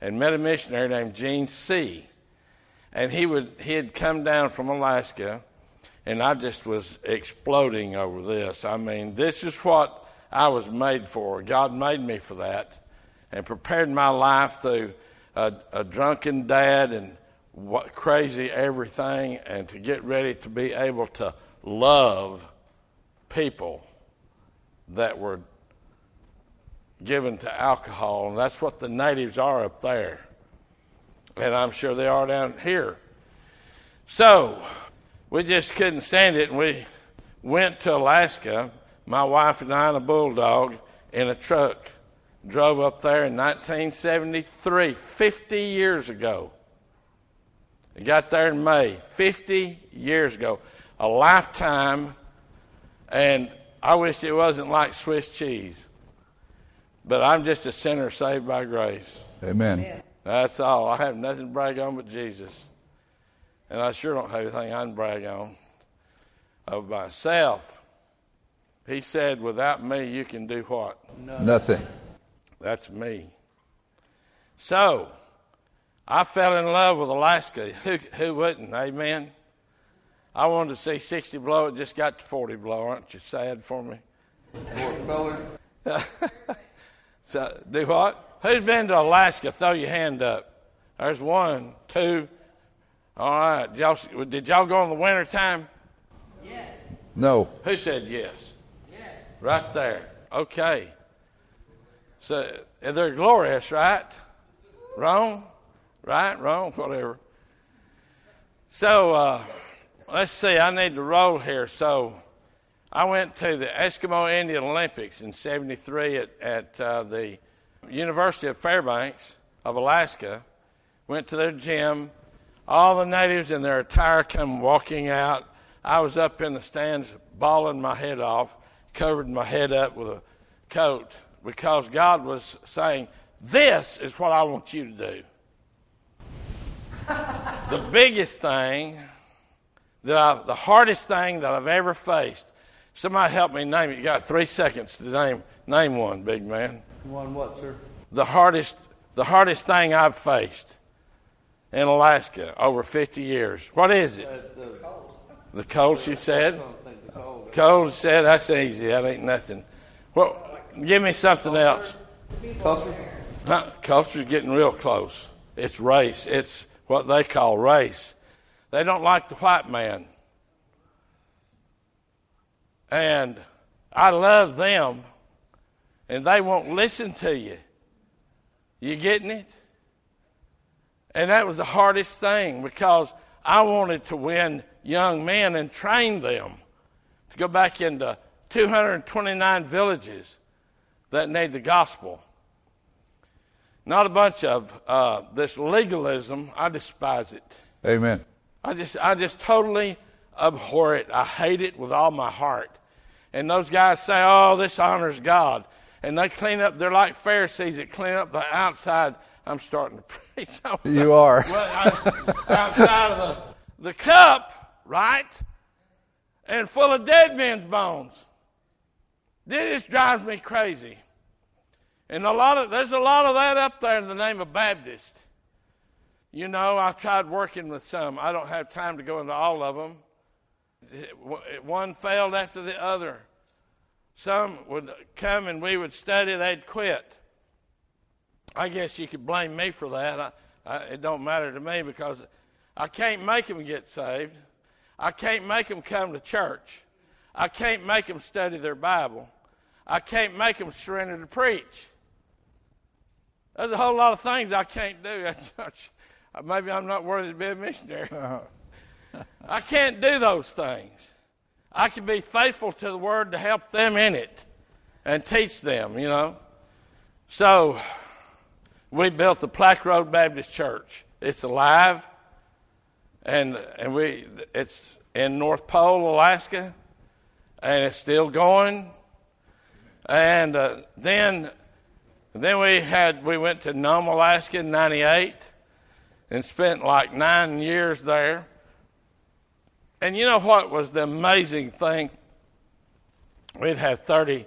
and met a missionary named Gene C. And he would he had come down from Alaska, and I just was exploding over this. I mean, this is what I was made for. God made me for that, and prepared my life through a, a drunken dad and what crazy everything, and to get ready to be able to love people that were given to alcohol, and that's what the natives are up there. And I'm sure they are down here. So we just couldn't stand it, and we went to Alaska, my wife and I and a bulldog, in a truck. Drove up there in 1973, 50 years ago. We got there in May, 50 years ago. A lifetime, and I wish it wasn't like Swiss cheese. But I'm just a sinner saved by grace. Amen. That's all. I have nothing to brag on but Jesus. And I sure don't have anything I can brag on of myself. He said, without me, you can do what? Nothing. That's me. So, I fell in love with Alaska. Who, who wouldn't? Amen. I wanted to see 60 below. It just got to 40 below. Aren't you sad for me? so, do what? Who's been to Alaska? Throw your hand up. There's one, two. All right. Did y'all, did y'all go in the winter time? Yes. No. Who said yes? Yes. Right there. Okay. So they're glorious, right? Wrong? Right? Wrong? Whatever. So uh, let's see. I need to roll here. So I went to the Eskimo Indian Olympics in '73 at, at uh, the University of Fairbanks of Alaska. Went to their gym. All the natives in their attire come walking out. I was up in the stands, bawling my head off, covered my head up with a coat because God was saying, This is what I want you to do. the biggest thing that I, the hardest thing that I've ever faced. Somebody help me name it. You got three seconds to name name one, big man. One what, sir? The hardest the hardest thing I've faced in Alaska over 50 years. What is it? Uh, the cold. The cold, she said. I don't think the cold. Cold said, that's easy. That ain't nothing. Well, give me something else. Culture? Huh? Culture's getting real close. It's race. It's what they call race. They don't like the white man. And I love them, and they won't listen to you. You getting it? And that was the hardest thing because I wanted to win young men and train them to go back into 229 villages that need the gospel. Not a bunch of uh, this legalism. I despise it. Amen. I just, I just totally abhor it. I hate it with all my heart. And those guys say, "Oh, this honors God," and they clean up. They're like Pharisees that clean up the outside. I'm starting to preach. You are. Well, I- outside of the, the cup, right? And full of dead men's bones. This drives me crazy. And a lot of there's a lot of that up there in the name of Baptist. You know, I've tried working with some. I don't have time to go into all of them. One failed after the other. Some would come and we would study, they'd quit. I guess you could blame me for that. I, I, it don't matter to me because I can't make them get saved. I can't make them come to church. I can't make them study their Bible. I can't make them surrender to preach. There's a whole lot of things I can't do. Maybe I'm not worthy to be a missionary. Uh-huh. I can't do those things. I can be faithful to the word to help them in it and teach them, you know. So we built the Plack Road Baptist Church. It's alive, and and we it's in North Pole, Alaska, and it's still going. And uh, then then we had we went to Nome, Alaska in '98, and spent like nine years there. And you know what was the amazing thing? We'd have 30,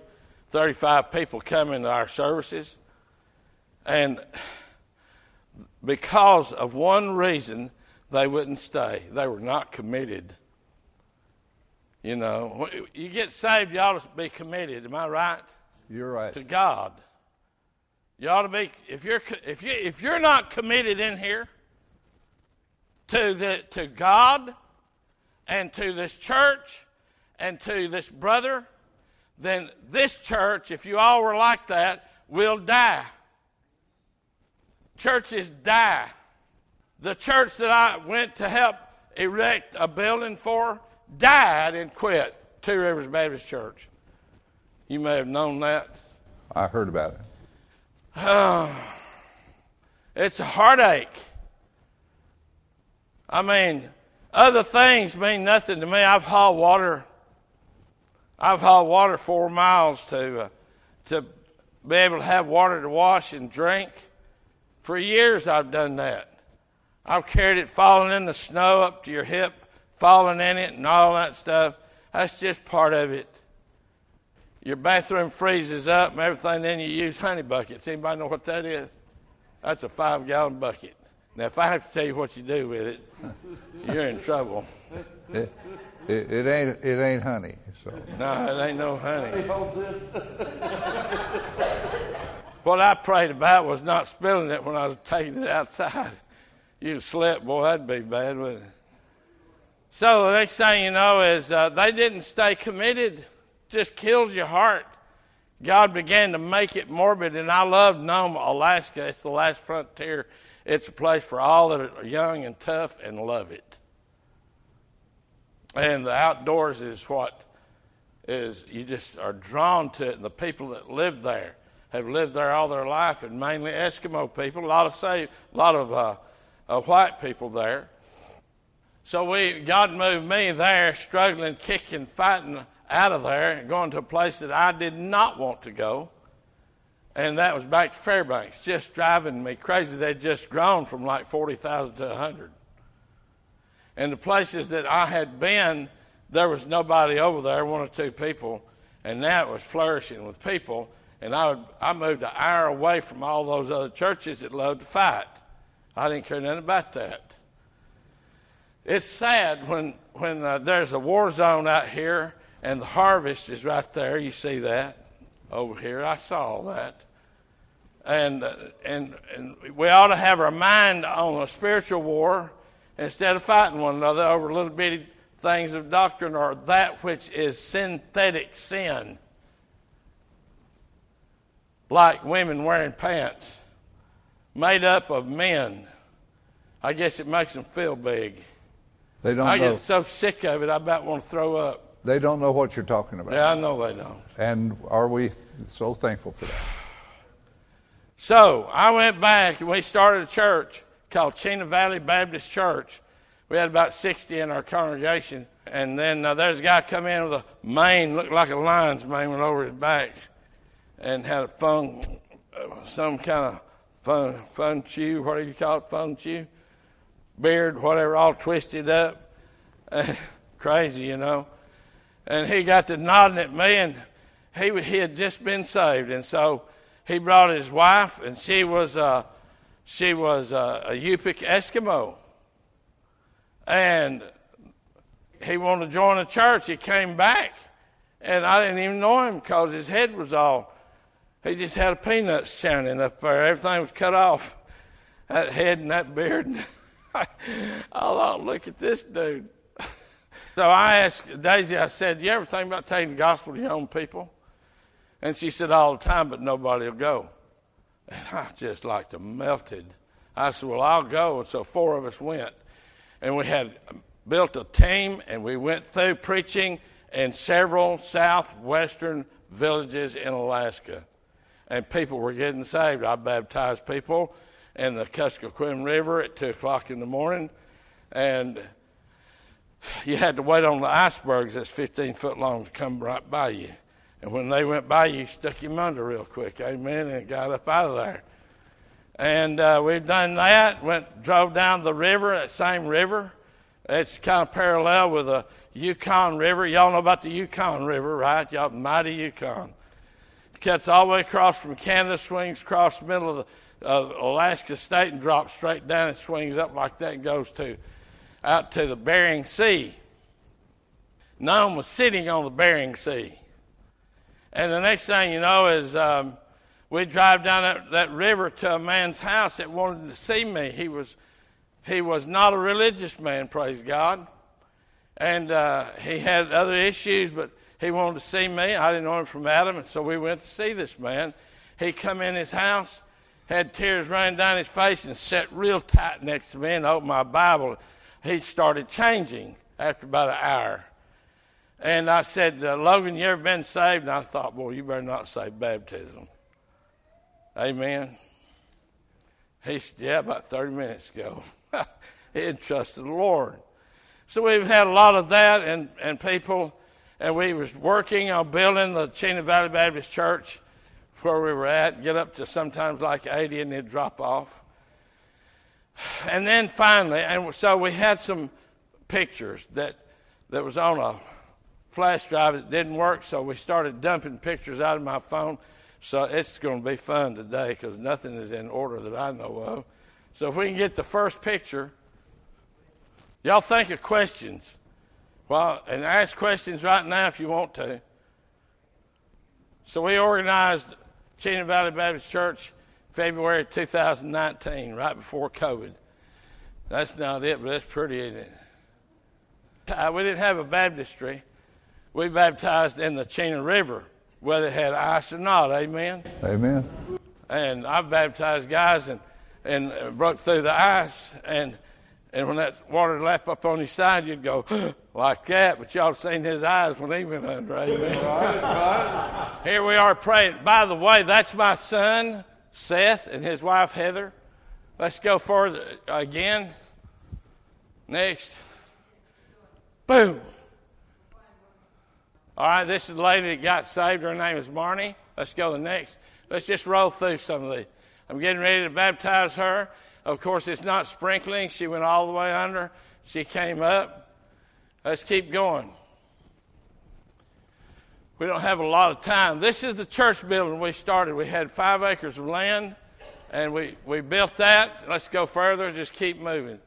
35 people come into our services. And because of one reason they wouldn't stay. They were not committed. You know, you get saved, you ought to be committed. Am I right? You're right. To God. You ought to be if you're if you if you're not committed in here to the to God and to this church and to this brother, then this church, if you all were like that, will die. Churches die. The church that I went to help erect a building for died and quit. Two Rivers Baptist Church. You may have known that. I heard about it. Oh, it's a heartache. I mean, other things mean nothing to me. I've hauled water. I've hauled water four miles to uh, to be able to have water to wash and drink. For years, I've done that. I've carried it falling in the snow up to your hip, falling in it, and all that stuff. That's just part of it. Your bathroom freezes up and everything, then you use honey buckets. Anybody know what that is? That's a five gallon bucket. Now, if I have to tell you what you do with it, you're in trouble. It, it, it ain't it ain't honey. So No, it ain't no honey. what I prayed about was not spilling it when I was taking it outside. You'd slept, boy, that'd be bad, wouldn't it? So the next thing you know is uh, they didn't stay committed. Just kills your heart. God began to make it morbid, and I love Nome, Alaska. It's the last frontier. It's a place for all that are young and tough and love it. And the outdoors is what is you just are drawn to it, and the people that live there have lived there all their life, and mainly Eskimo people. A lot of say, a lot of uh, uh, white people there. So we, God moved me there, struggling, kicking, fighting out of there, going to a place that I did not want to go. And that was back to Fairbanks, just driving me crazy. They'd just grown from like 40,000 to 100. And the places that I had been, there was nobody over there, one or two people. And now it was flourishing with people. And I, would, I moved an hour away from all those other churches that loved to fight. I didn't care nothing about that. It's sad when, when uh, there's a war zone out here and the harvest is right there. You see that over here. I saw that. And, uh, and, and we ought to have our mind on a spiritual war instead of fighting one another over little bitty things of doctrine or that which is synthetic sin, like women wearing pants made up of men. I guess it makes them feel big. they don't I know. get so sick of it, I about want to throw up. They don't know what you're talking about. Yeah, I know they don't. And are we so thankful for that? So I went back and we started a church called Chena Valley Baptist Church. We had about 60 in our congregation. And then uh, there's a guy come in with a mane, looked like a lion's mane, went over his back, and had a fun, uh, some kind of fun, fun chew, what do you call it, fun chew? Beard, whatever, all twisted up. Crazy, you know. And he got to nodding at me, and he, he had just been saved. And so he brought his wife, and she was uh, she was uh, a Yupik Eskimo, and he wanted to join the church. He came back, and I didn't even know him because his head was all. He just had a peanut shining up there. Everything was cut off. That head and that beard. I thought, look at this dude. So I asked Daisy, I said, You ever think about taking the gospel to your own people? And she said, All the time, but nobody will go. And I just like to melted. I said, Well, I'll go. And so four of us went. And we had built a team, and we went through preaching in several southwestern villages in Alaska. And people were getting saved. I baptized people in the Kuskokwim River at 2 o'clock in the morning. And you had to wait on the icebergs that's 15 foot long to come right by you. And when they went by you, stuck him under real quick. Amen. And got up out of there. And uh, we've done that. Went drove down the river, that same river. It's kind of parallel with the Yukon River. Y'all know about the Yukon River, right? Y'all mighty Yukon. It cuts all the way across from Canada, swings across the middle of the Alaska State and drops straight down and swings up like that and goes to out to the Bering Sea. Nome was sitting on the Bering Sea. And the next thing you know is um, we drive down that, that river to a man's house that wanted to see me. He was, he was not a religious man, praise God. And uh, he had other issues, but he wanted to see me. I didn't know him from Adam, and so we went to see this man. He come in his house, had tears running down his face, and sat real tight next to me and opened my Bible. He started changing after about an hour. And I said, uh, Logan, you ever been saved? And I thought, boy, you better not say baptism. Amen. He said, yeah, about 30 minutes ago. he had trusted the Lord. So we've had a lot of that, and, and people, and we was working on building the Chena Valley Baptist Church where we were at, get up to sometimes like 80 and then drop off. And then finally, and so we had some pictures that, that was on a flash drive that didn't work, so we started dumping pictures out of my phone. So it's going to be fun today because nothing is in order that I know of. So if we can get the first picture, y'all think of questions. Well, and ask questions right now if you want to. So we organized Chena Valley Baptist Church February 2019, right before COVID. That's not it, but that's pretty, isn't it? Uh, we didn't have a baptistry we baptized in the Chena River, whether it had ice or not. Amen. Amen. And I baptized guys and and broke through the ice and and when that water lapped up on his side, you'd go like that. But y'all seen his eyes when he went under. Amen. right, right. Here we are praying. By the way, that's my son Seth and his wife Heather. Let's go further again. Next. Boom. All right, this is the lady that got saved. Her name is Marnie. Let's go to the next. Let's just roll through some of these. I'm getting ready to baptize her. Of course, it's not sprinkling. She went all the way under. She came up. Let's keep going. We don't have a lot of time. This is the church building we started. We had five acres of land, and we, we built that. Let's go further. Just keep moving.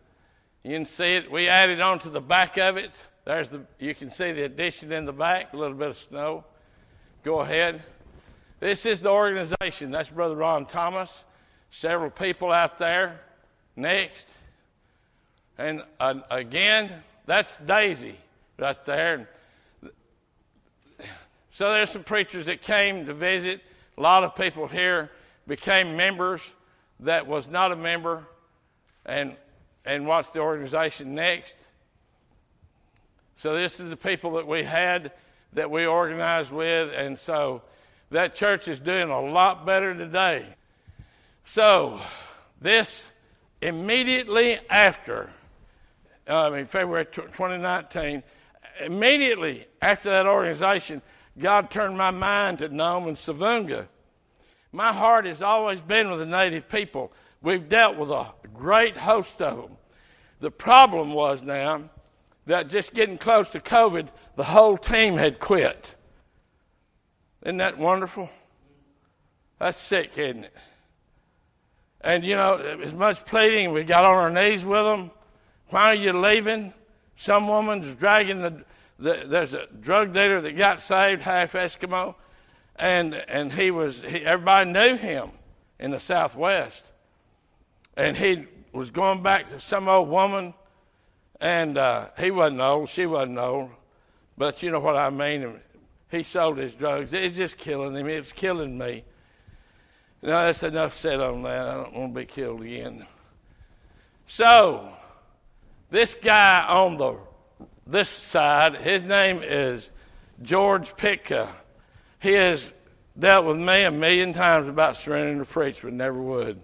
You can see it. We added on to the back of it. There's the, you can see the addition in the back, a little bit of snow. Go ahead. This is the organization. That's Brother Ron Thomas. Several people out there. Next. And uh, again, that's Daisy right there. So there's some preachers that came to visit. A lot of people here became members that was not a member and and watched the organization next. So this is the people that we had that we organized with, and so that church is doing a lot better today. So this immediately after, I mean February 2019, immediately after that organization, God turned my mind to Nome and Savoonga. My heart has always been with the native people. We've dealt with a great host of them. The problem was now that just getting close to COVID, the whole team had quit. Isn't that wonderful? That's sick, isn't it? And you know, as much pleading, we got on our knees with them. Why are you leaving? Some woman's dragging the, the there's a drug dealer that got saved, half Eskimo, and and he was he, everybody knew him in the Southwest, and he was going back to some old woman and uh, he wasn't old, she wasn't old, but you know what I mean. He sold his drugs. It's just killing him. It's killing me. Now that's enough said on that. I don't want to be killed again. So, this guy on the this side, his name is George Pitka. He has dealt with me a million times about surrendering to preach, but never would.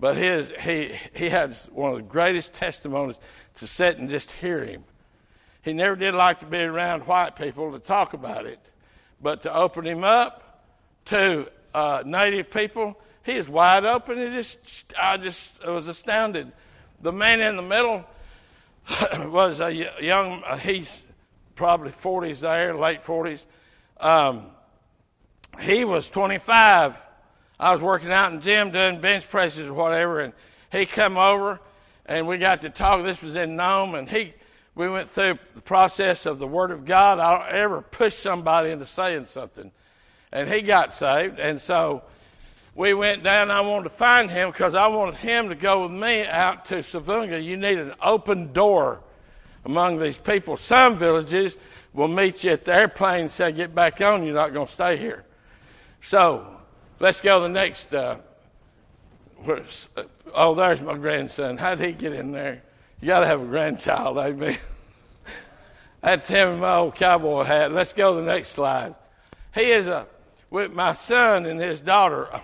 But his, he, he had one of the greatest testimonies to sit and just hear him. He never did like to be around white people to talk about it, but to open him up to uh, native people, he is wide open. He just, I just was astounded. The man in the middle was a young, uh, he's probably 40s there, late 40s. Um, he was 25 I was working out in the gym doing bench presses or whatever, and he come over, and we got to talk. This was in Nome, and he we went through the process of the Word of God. I don't ever push somebody into saying something, and he got saved, and so we went down. I wanted to find him because I wanted him to go with me out to Savoonga. You need an open door among these people. Some villages will meet you at the airplane and say, "Get back on. You're not going to stay here." So let's go to the next. Uh, where's, uh, oh, there's my grandson. How'd he get in there? You got to have a grandchild, amen. That's him in my old cowboy hat. Let's go to the next slide. He is a with my son and his daughter.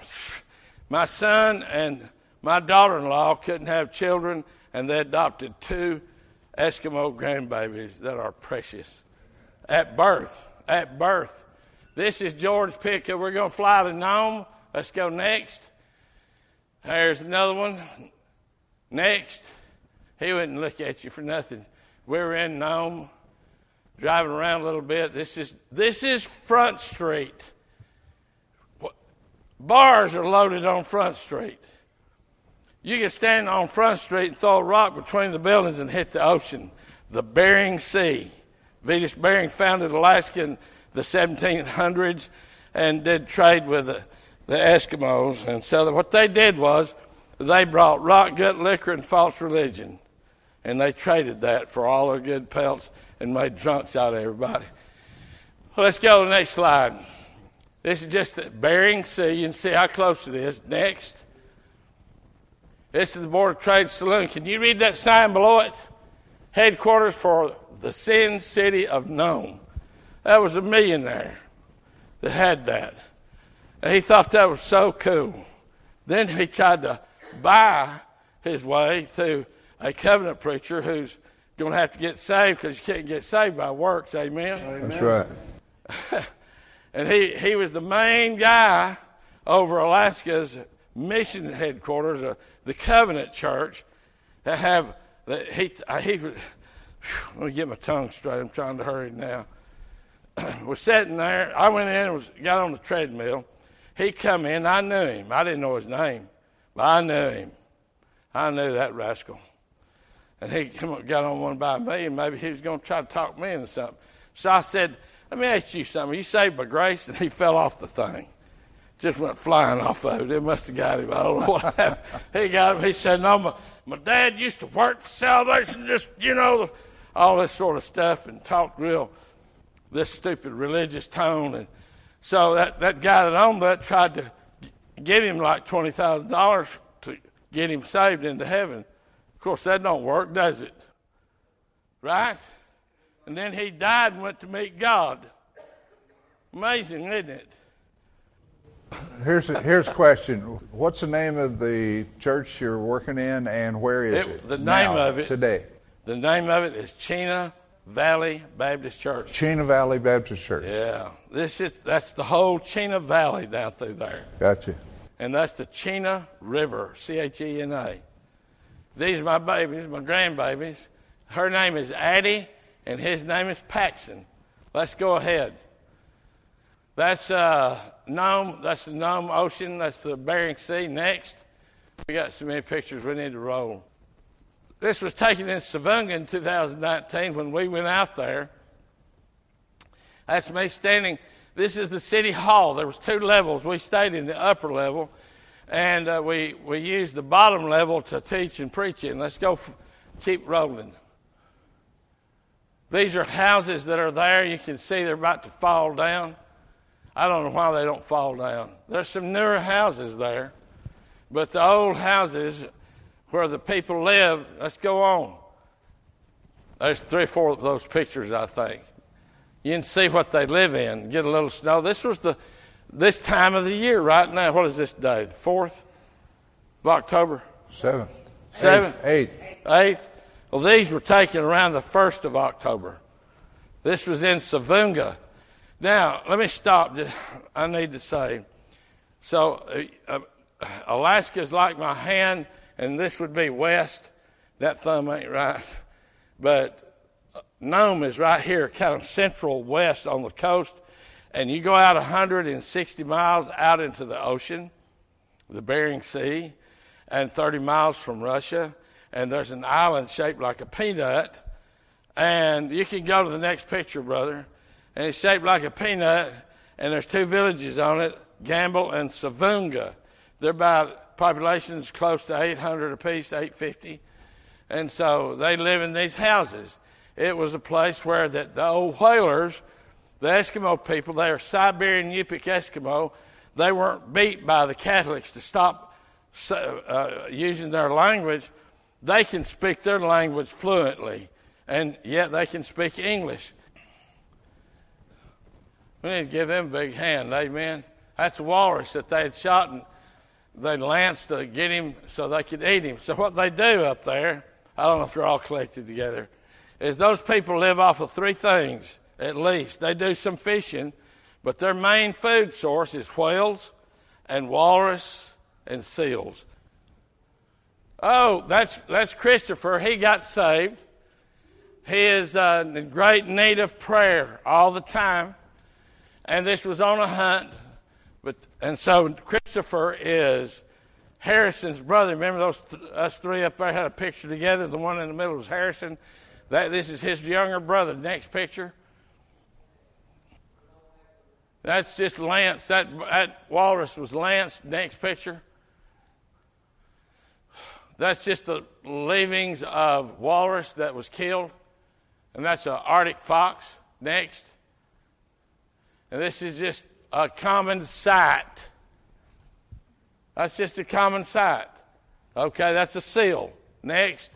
My son and my daughter-in-law couldn't have children, and they adopted two Eskimo grandbabies that are precious. At birth, at birth. This is George Pitka. We're going to fly to Nome. Let's go next. There's another one. Next. He wouldn't look at you for nothing. We were in Nome, driving around a little bit. This is this is Front Street. Bars are loaded on Front Street. You can stand on Front Street and throw a rock between the buildings and hit the ocean. The Bering Sea. Vitus Bering founded Alaska in the 1700s and did trade with the, the Eskimos. And so what they did was they brought rock gut liquor and false religion. And they traded that for all their good pelts and made drunks out of everybody. Well, let's go to the next slide. This is just the Bering Sea. You can see how close it is. Next. This is the Board of Trade Saloon. Can you read that sign below it? Headquarters for the Sin City of Nome. That was a millionaire that had that. And he thought that was so cool. Then he tried to buy his way through a covenant preacher who's going to have to get saved because you can't get saved by works. Amen. Amen. That's right. And he, he was the main guy over Alaska's mission headquarters, uh, the Covenant Church, that have that he he whew, let me get my tongue straight. I'm trying to hurry now. was sitting there. I went in and was got on the treadmill. He come in. I knew him. I didn't know his name, but I knew him. I knew that rascal. And he come got on one by me, and maybe he was going to try to talk me into something. So I said, let me ask you something. You saved by grace, and he fell off the thing. Just went flying off of it. It must have got him. I don't know what happened. He got him. He said, No, my, my dad used to work for salvation, just, you know, all this sort of stuff, and talked real, this stupid religious tone. And so that, that guy that owned that tried to get him like $20,000 to get him saved into heaven. Of course, that don't work, does it? Right? And then he died and went to meet God. Amazing, isn't it? Here's a, here's a question. What's the name of the church you're working in, and where is it? it the name of it today. The name of it is Chena Valley Baptist Church. Chena Valley Baptist Church. Yeah, this is that's the whole Chena Valley down through there. Gotcha. And that's the Chena River, C H E N A. These are my babies, my grandbabies. Her name is Addie and his name is Paxson. Let's go ahead. That's uh, Nome. That's the Nome Ocean. That's the Bering Sea. Next, we got so many pictures we need to roll. This was taken in Savoonga in 2019 when we went out there. That's me standing. This is the city hall. There was two levels. We stayed in the upper level, and uh, we we used the bottom level to teach and preach in. Let's go. F- keep rolling. These are houses that are there. You can see they're about to fall down. I don't know why they don't fall down. There's some newer houses there, but the old houses where the people live, let's go on. There's three or four of those pictures, I think. You can see what they live in. Get a little snow. This was the this time of the year right now. What is this day? The fourth of October. Seventh. Seventh. Eighth. Eighth. Well, these were taken around the 1st of October. This was in Savoonga. Now, let me stop. I need to say so, uh, uh, Alaska is like my hand, and this would be west. That thumb ain't right. But Nome is right here, kind of central west on the coast. And you go out 160 miles out into the ocean, the Bering Sea, and 30 miles from Russia. And there's an island shaped like a peanut. And you can go to the next picture, brother. And it's shaped like a peanut, and there's two villages on it Gambell and Savoonga. They're about populations close to 800 apiece, 850. And so they live in these houses. It was a place where that the old whalers, the Eskimo people, they are Siberian Yupik Eskimo, they weren't beat by the Catholics to stop uh, using their language. They can speak their language fluently, and yet they can speak English. We need to give them a big hand, amen. That's a walrus that they had shot and they lanced to get him so they could eat him. So what they do up there, I don't know if they're all collected together, is those people live off of three things at least. They do some fishing, but their main food source is whales and walrus and seals. Oh, that's, that's Christopher. He got saved. He is uh, in great need of prayer all the time. And this was on a hunt. But, and so Christopher is Harrison's brother. Remember those th- us three up there had a picture together. The one in the middle was Harrison. That this is his younger brother. Next picture. That's just Lance. That, that walrus was Lance. Next picture. That's just the leavings of walrus that was killed. And that's an Arctic fox. Next. And this is just a common sight. That's just a common sight. Okay, that's a seal. Next.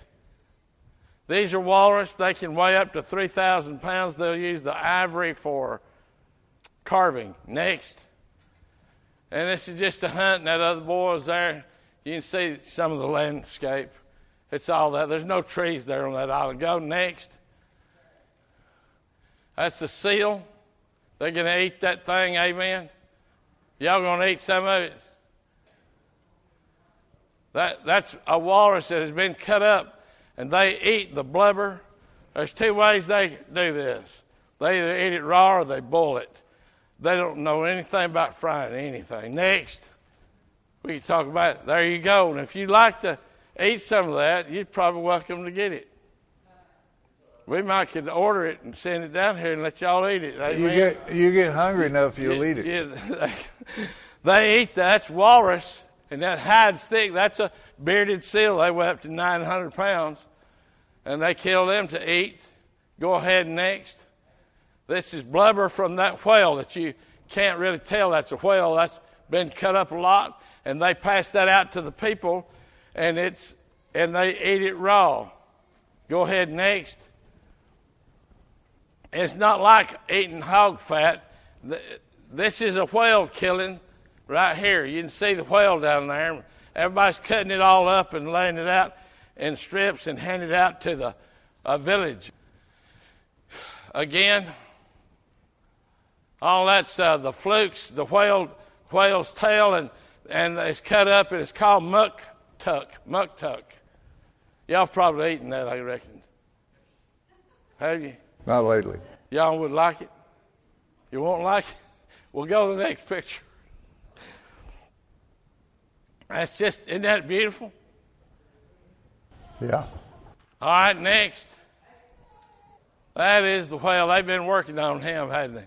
These are walrus. They can weigh up to 3,000 pounds. They'll use the ivory for carving. Next. And this is just a hunt, and that other boy is there. You can see some of the landscape. It's all that. There's no trees there on that island. Go next. That's a seal. They're going to eat that thing, amen? Y'all going to eat some of it? That, that's a walrus that has been cut up, and they eat the blubber. There's two ways they do this they either eat it raw or they boil it. They don't know anything about frying anything. Next, we can talk about it. There you go. And if you'd like to eat some of that, you're probably welcome to get it. We might could order it and send it down here and let y'all eat it. Amen? You get you get hungry enough, you'll eat it. Yeah, they, they eat that. That's walrus, and that hide's thick. That's a bearded seal. They weigh up to 900 pounds, and they kill them to eat. Go ahead next. This is blubber from that whale that you can't really tell that's a whale. That's been cut up a lot, and they pass that out to the people, and it's and they eat it raw. Go ahead next. It's not like eating hog fat. This is a whale killing right here. You can see the whale down there. Everybody's cutting it all up and laying it out in strips and handing it out to the village. Again, all that's uh, the flukes, the whale, whale's tail, and, and it's cut up and it's called muck tuck. Muktuk. Y'all probably eaten that, I reckon. Have you? Not lately. Y'all would like it? You won't like it? We'll go to the next picture. That's just, isn't that beautiful? Yeah. All right, next. That is the whale. They've been working on him, hadn't they?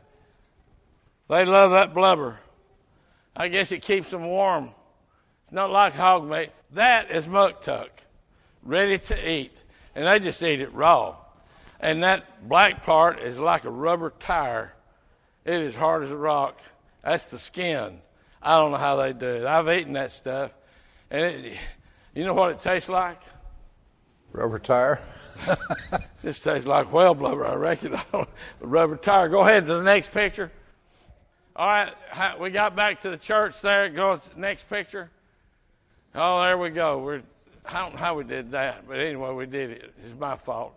They love that blubber. I guess it keeps them warm. It's not like hog meat. That is muktuk, ready to eat. And they just eat it raw. And that black part is like a rubber tire. It is hard as a rock. That's the skin. I don't know how they do it. I've eaten that stuff. And it, you know what it tastes like? Rubber tire. this tastes like whale blubber, I reckon. rubber tire. Go ahead to the next picture. All right, we got back to the church there. Go to the next picture. Oh, there we go. We're, I don't know how we did that, but anyway, we did it. It's my fault.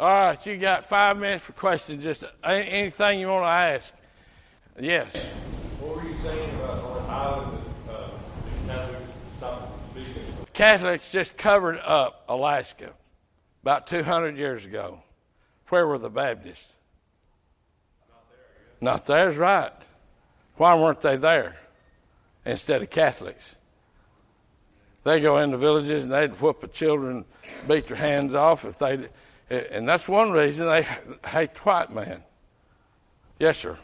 All right, you got five minutes for questions. Just anything you want to ask. Yes. What were you saying about on the island that uh, Catholics stopped speaking? Catholics just covered up Alaska about 200 years ago. Where were the Baptists? Not there. Not there's right. Why weren't they there instead of Catholics? They go into villages and they'd whoop the children, beat their hands off if they, and that's one reason they hate white man. Yes, sir.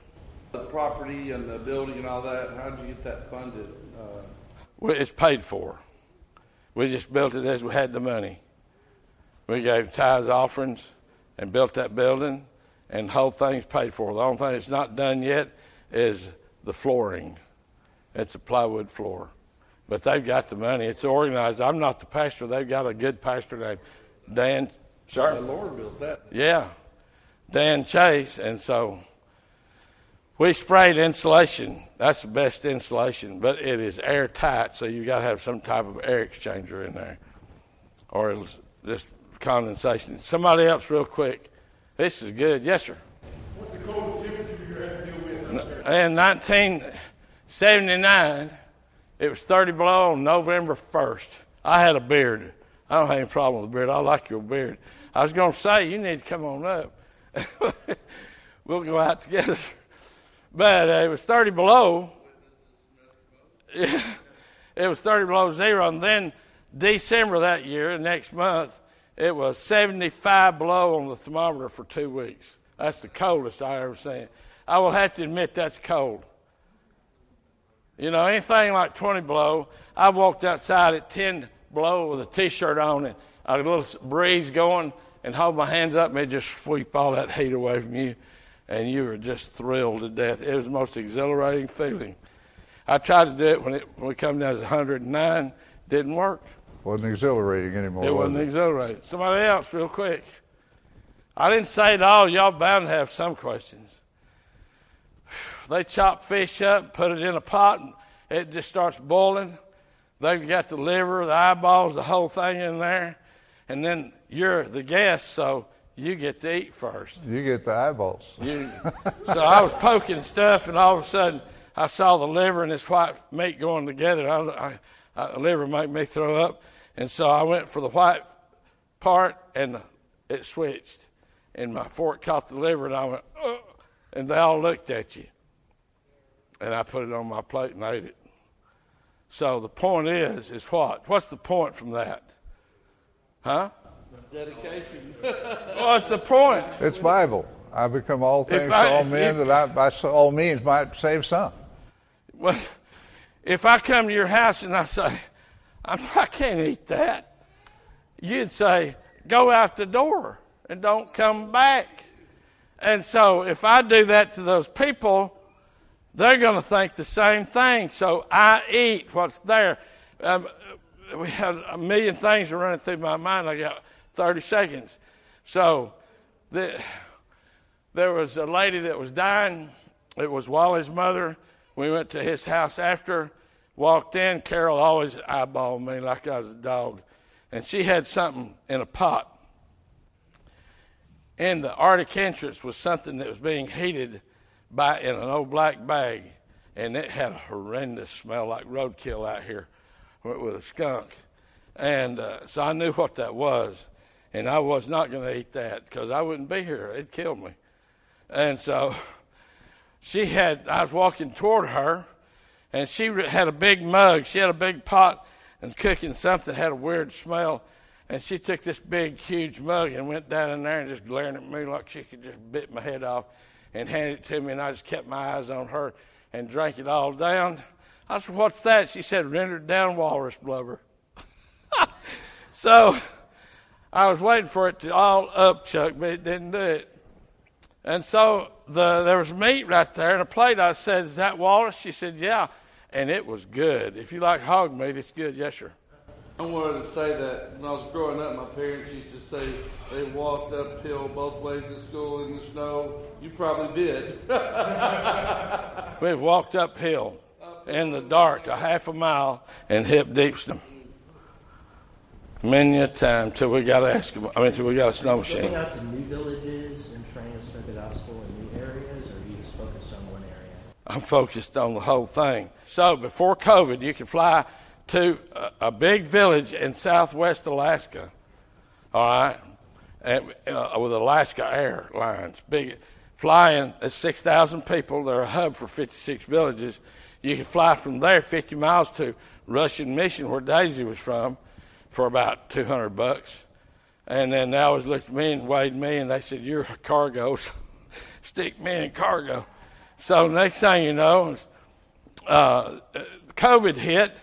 The property and the building and all that, how'd you get that funded? Uh, Well, it's paid for. We just built it as we had the money. We gave tithes, offerings, and built that building, and the whole thing's paid for. The only thing that's not done yet is the flooring. It's a plywood floor. But they've got the money. It's organized. I'm not the pastor. They've got a good pastor named Dan. The Sir? Lord built that. Yeah. Dan Chase. And so we sprayed insulation. That's the best insulation, but it is airtight, so you got to have some type of air exchanger in there, or it'll just condensation. Somebody else, real quick. This is good. Yes, sir. What's the coldest temperature you had to deal with? In 1979, it was 30 below on November 1st. I had a beard. I don't have any problem with a beard. I like your beard. I was going to say, you need to come on up. we'll go out together. But uh, it was 30 below. It was 30 below zero. And then December that year, next month, it was 75 below on the thermometer for two weeks. That's the coldest I ever seen. I will have to admit that's cold. You know, anything like 20 below, I've walked outside at 10 below with a t-shirt on and a little breeze going and hold my hands up and it just sweep all that heat away from you and you were just thrilled to death. It was the most exhilarating feeling. I tried to do it when, it, when we come down to 109. Didn't work. Wasn't exhilarating anymore. It was wasn't exhilarating. Somebody else, real quick. I didn't say it all. Y'all bound to have some questions. They chop fish up, put it in a pot, and it just starts boiling. They've got the liver, the eyeballs, the whole thing in there. And then you're the guest, so you get to eat first. You get the eyeballs. You, so I was poking stuff, and all of a sudden I saw the liver and this white meat going together. I, I, I, liver made me throw up, and so I went for the white part, and it switched, and my fork caught the liver, and I went, and they all looked at you, and I put it on my plate and ate it. So the point is, is what? What's the point from that? Huh? Dedication. What's the point? It's Bible. I become all things I- to all men if- that I, by all means might save some. Well, if I come to your house and I say, I'm, I can't eat that, you'd say, go out the door and don't come back. And so if I do that to those people, they're going to think the same thing. So I eat what's there. Um, we had a million things running through my mind. I got 30 seconds. So the, there was a lady that was dying. It was Wally's mother. We went to his house after, walked in. Carol always eyeballed me like I was a dog. And she had something in a pot. In the Arctic entrance was something that was being heated by in an old black bag. And it had a horrendous smell like roadkill out here with, a skunk. And uh, so I knew what that was. And I was not going to eat that because I wouldn't be here. It'd kill me. And so she had, I was walking toward her, and she had a big mug. She had a big pot and cooking something, had a weird smell. And she took this big, huge mug and went down in there and just glaring at me like she could just bit my head off and handed it to me. And I just kept my eyes on her and drank it all down. I said, What's that? She said, Rendered down walrus blubber. so I was waiting for it to all up, Chuck, but it didn't do it. And so the, there was meat right there in a plate. I said, Is that walrus? She said, Yeah. And it was good. If you like hog meat, it's good. Yes, sir. I wanted to say that when I was growing up, my parents used to say they walked uphill both ways to school in the snow. You probably did. We've walked uphill in the dark a half a mile in hip deepstem. Many a time till we got a Eskimo, I mean, till we got a snow machine. Going machine. out to new villages and trying to spread the gospel in new areas, or are you just focused on one area? I'm focused on the whole thing. So before COVID, you could fly to a, a big village in southwest Alaska, all right, and, uh, with Alaska Airlines. Big flying, there's 6,000 people. They're a hub for 56 villages. You can fly from there 50 miles to Russian mission where Daisy was from for about 200 bucks. And then they always looked at me and weighed me, and they said, You're cargo. Stick me in cargo. So next thing you know, uh, COVID hit.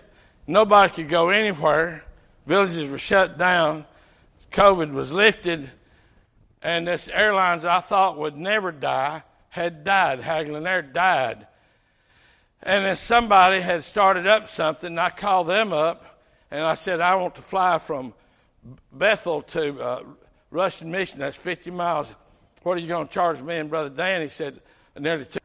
Nobody could go anywhere. Villages were shut down. COVID was lifted. And this airlines I thought would never die had died. Hageland Air died. And then somebody had started up something. I called them up and I said, I want to fly from Bethel to uh, Russian Mission. That's 50 miles. What are you going to charge me and Brother Dan? He said, nearly two.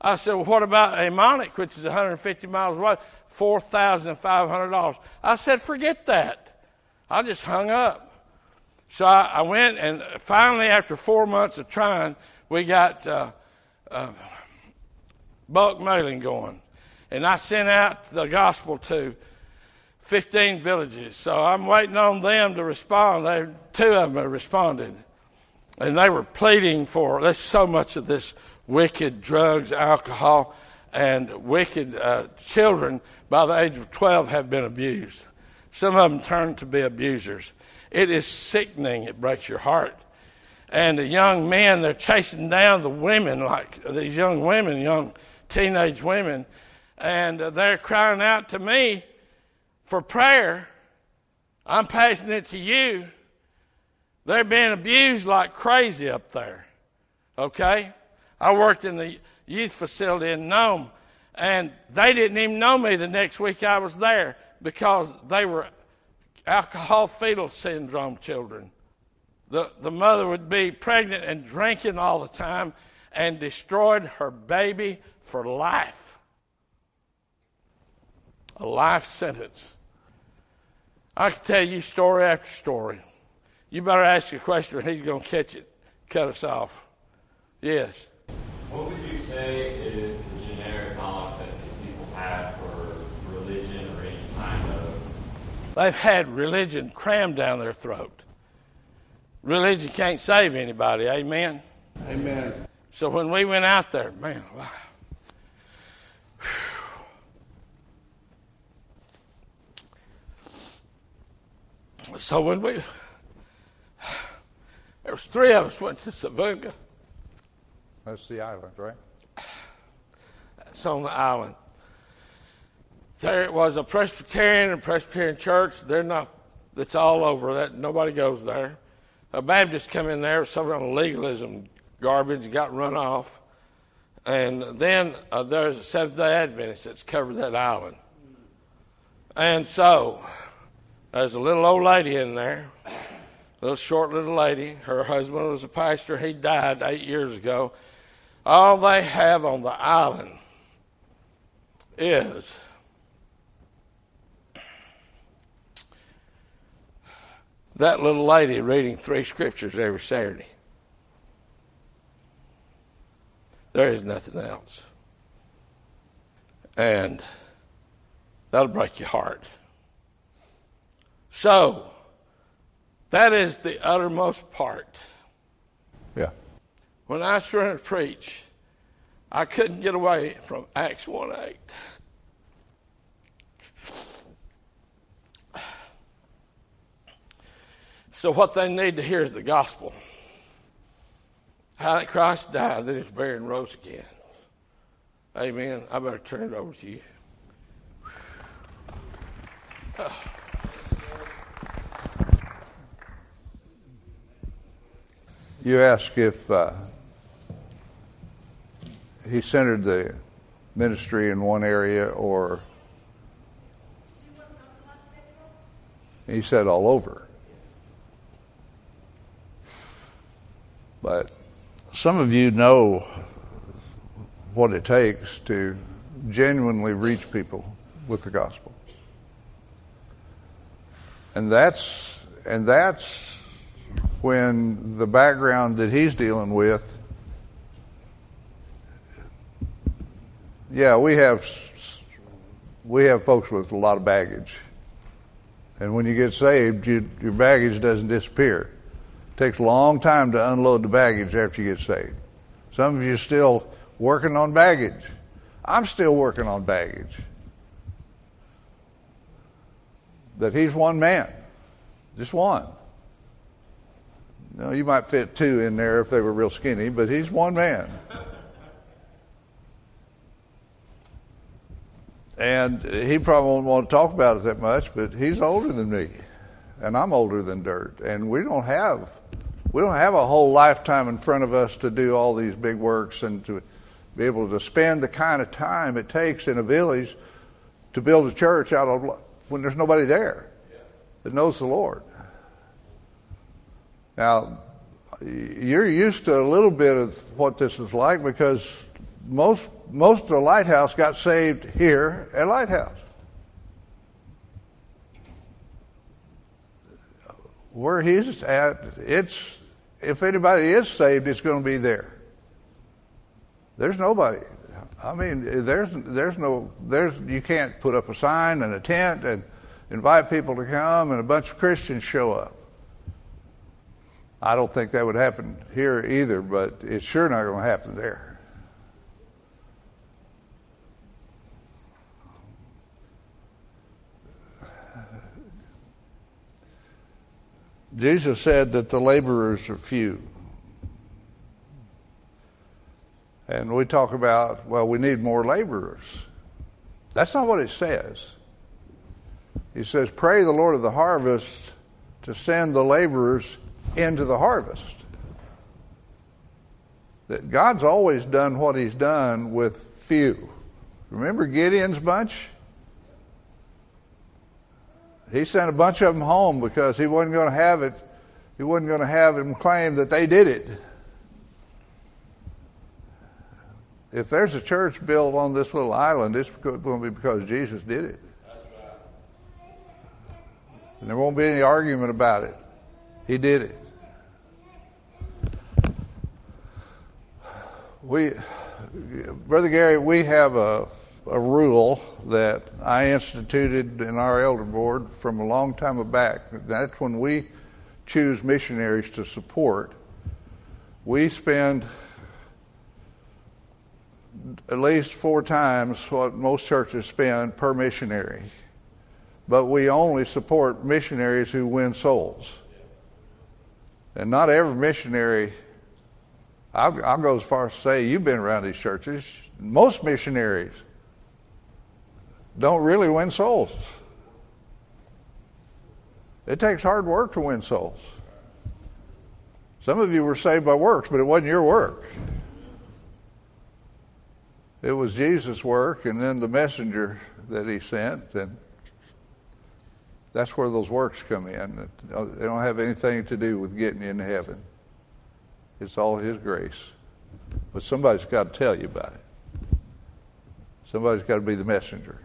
I said, well, what about Aymonic, which is 150 miles away? $4,500. I said, forget that. I just hung up. So I, I, went, and finally, after four months of trying, we got uh, uh, bulk mailing going. And I sent out the gospel to 15 villages. So I'm waiting on them to respond. They, two of them have responded. And they were pleading for, there's so much of this wicked drugs, alcohol, and wicked uh, children by the age of 12 have been abused. Some of them turn to be abusers. It is sickening. It breaks your heart. And the young men, they're chasing down the women, like these young women, young teenage women, and they're crying out to me for prayer. I'm passing it to you. They're being abused like crazy up there. Okay? I worked in the youth facility in Nome, and they didn't even know me the next week I was there because they were alcohol fetal syndrome children. The, the mother would be pregnant and drinking all the time and destroyed her baby for life. A life sentence. I can tell you story after story. You better ask a question or he's going to catch it, cut us off. Yes. What would you say is the generic knowledge that people have for religion or any kind of? They've had religion crammed down their throat. Religion can't save anybody, amen? Amen. So when we went out there, man, wow. So when we, there was three of us went to Savoonga. That's the island, right? It's on the island. There was a Presbyterian and Presbyterian church. They're not. It's all over. That nobody goes there. A Baptist come in there, some kind of legalism garbage, got run off, and then uh, there's a Seventh Day Adventist that's covered that island. And so there's a little old lady in there, little short little lady. Her husband was a pastor. He died eight years ago. All they have on the island is that little lady reading three scriptures every Saturday. There is nothing else. And that'll break your heart. So, that is the uttermost part. When I started to preach, I couldn't get away from Acts 1 8. So, what they need to hear is the gospel how that Christ died, that was buried and rose again. Amen. I better turn it over to you. You ask if uh, he centered the ministry in one area or he said all over. But some of you know what it takes to genuinely reach people with the gospel. And that's and that's when the background that he's dealing with yeah, we have we have folks with a lot of baggage. And when you get saved, you, your baggage doesn't disappear. It takes a long time to unload the baggage after you get saved. Some of you are still working on baggage. I'm still working on baggage. that he's one man, just one. Now, you might fit two in there if they were real skinny, but he's one man. And he probably won't want to talk about it that much, but he's older than me, and I'm older than dirt, and we don't have we don't have a whole lifetime in front of us to do all these big works and to be able to spend the kind of time it takes in a village to build a church out of when there's nobody there that knows the Lord. Now, you're used to a little bit of what this is like because most most of the lighthouse got saved here at Lighthouse. Where he's at, it's if anybody is saved, it's going to be there. There's nobody. I mean, there's there's no there's you can't put up a sign and a tent and invite people to come and a bunch of Christians show up. I don't think that would happen here either, but it's sure not going to happen there. Jesus said that the laborers are few. And we talk about, well, we need more laborers. That's not what it says. He says, Pray the Lord of the harvest to send the laborers into the harvest. That God's always done what He's done with few. Remember Gideon's bunch? He sent a bunch of them home because he wasn't going to have it. He wasn't going to have them claim that they did it. If there's a church built on this little island, it's going to be because Jesus did it. And there won't be any argument about it. He did it. We, Brother Gary, we have a a rule that I instituted in our elder board from a long time back. That's when we choose missionaries to support. We spend at least four times what most churches spend per missionary. But we only support missionaries who win souls. And not every missionary, I'll, I'll go as far as to say, you've been around these churches. Most missionaries don't really win souls. It takes hard work to win souls. Some of you were saved by works, but it wasn't your work. It was Jesus' work and then the messenger that he sent, and that's where those works come in. They don't have anything to do with getting you into heaven. It's all His grace. But somebody's got to tell you about it. Somebody's got to be the messenger.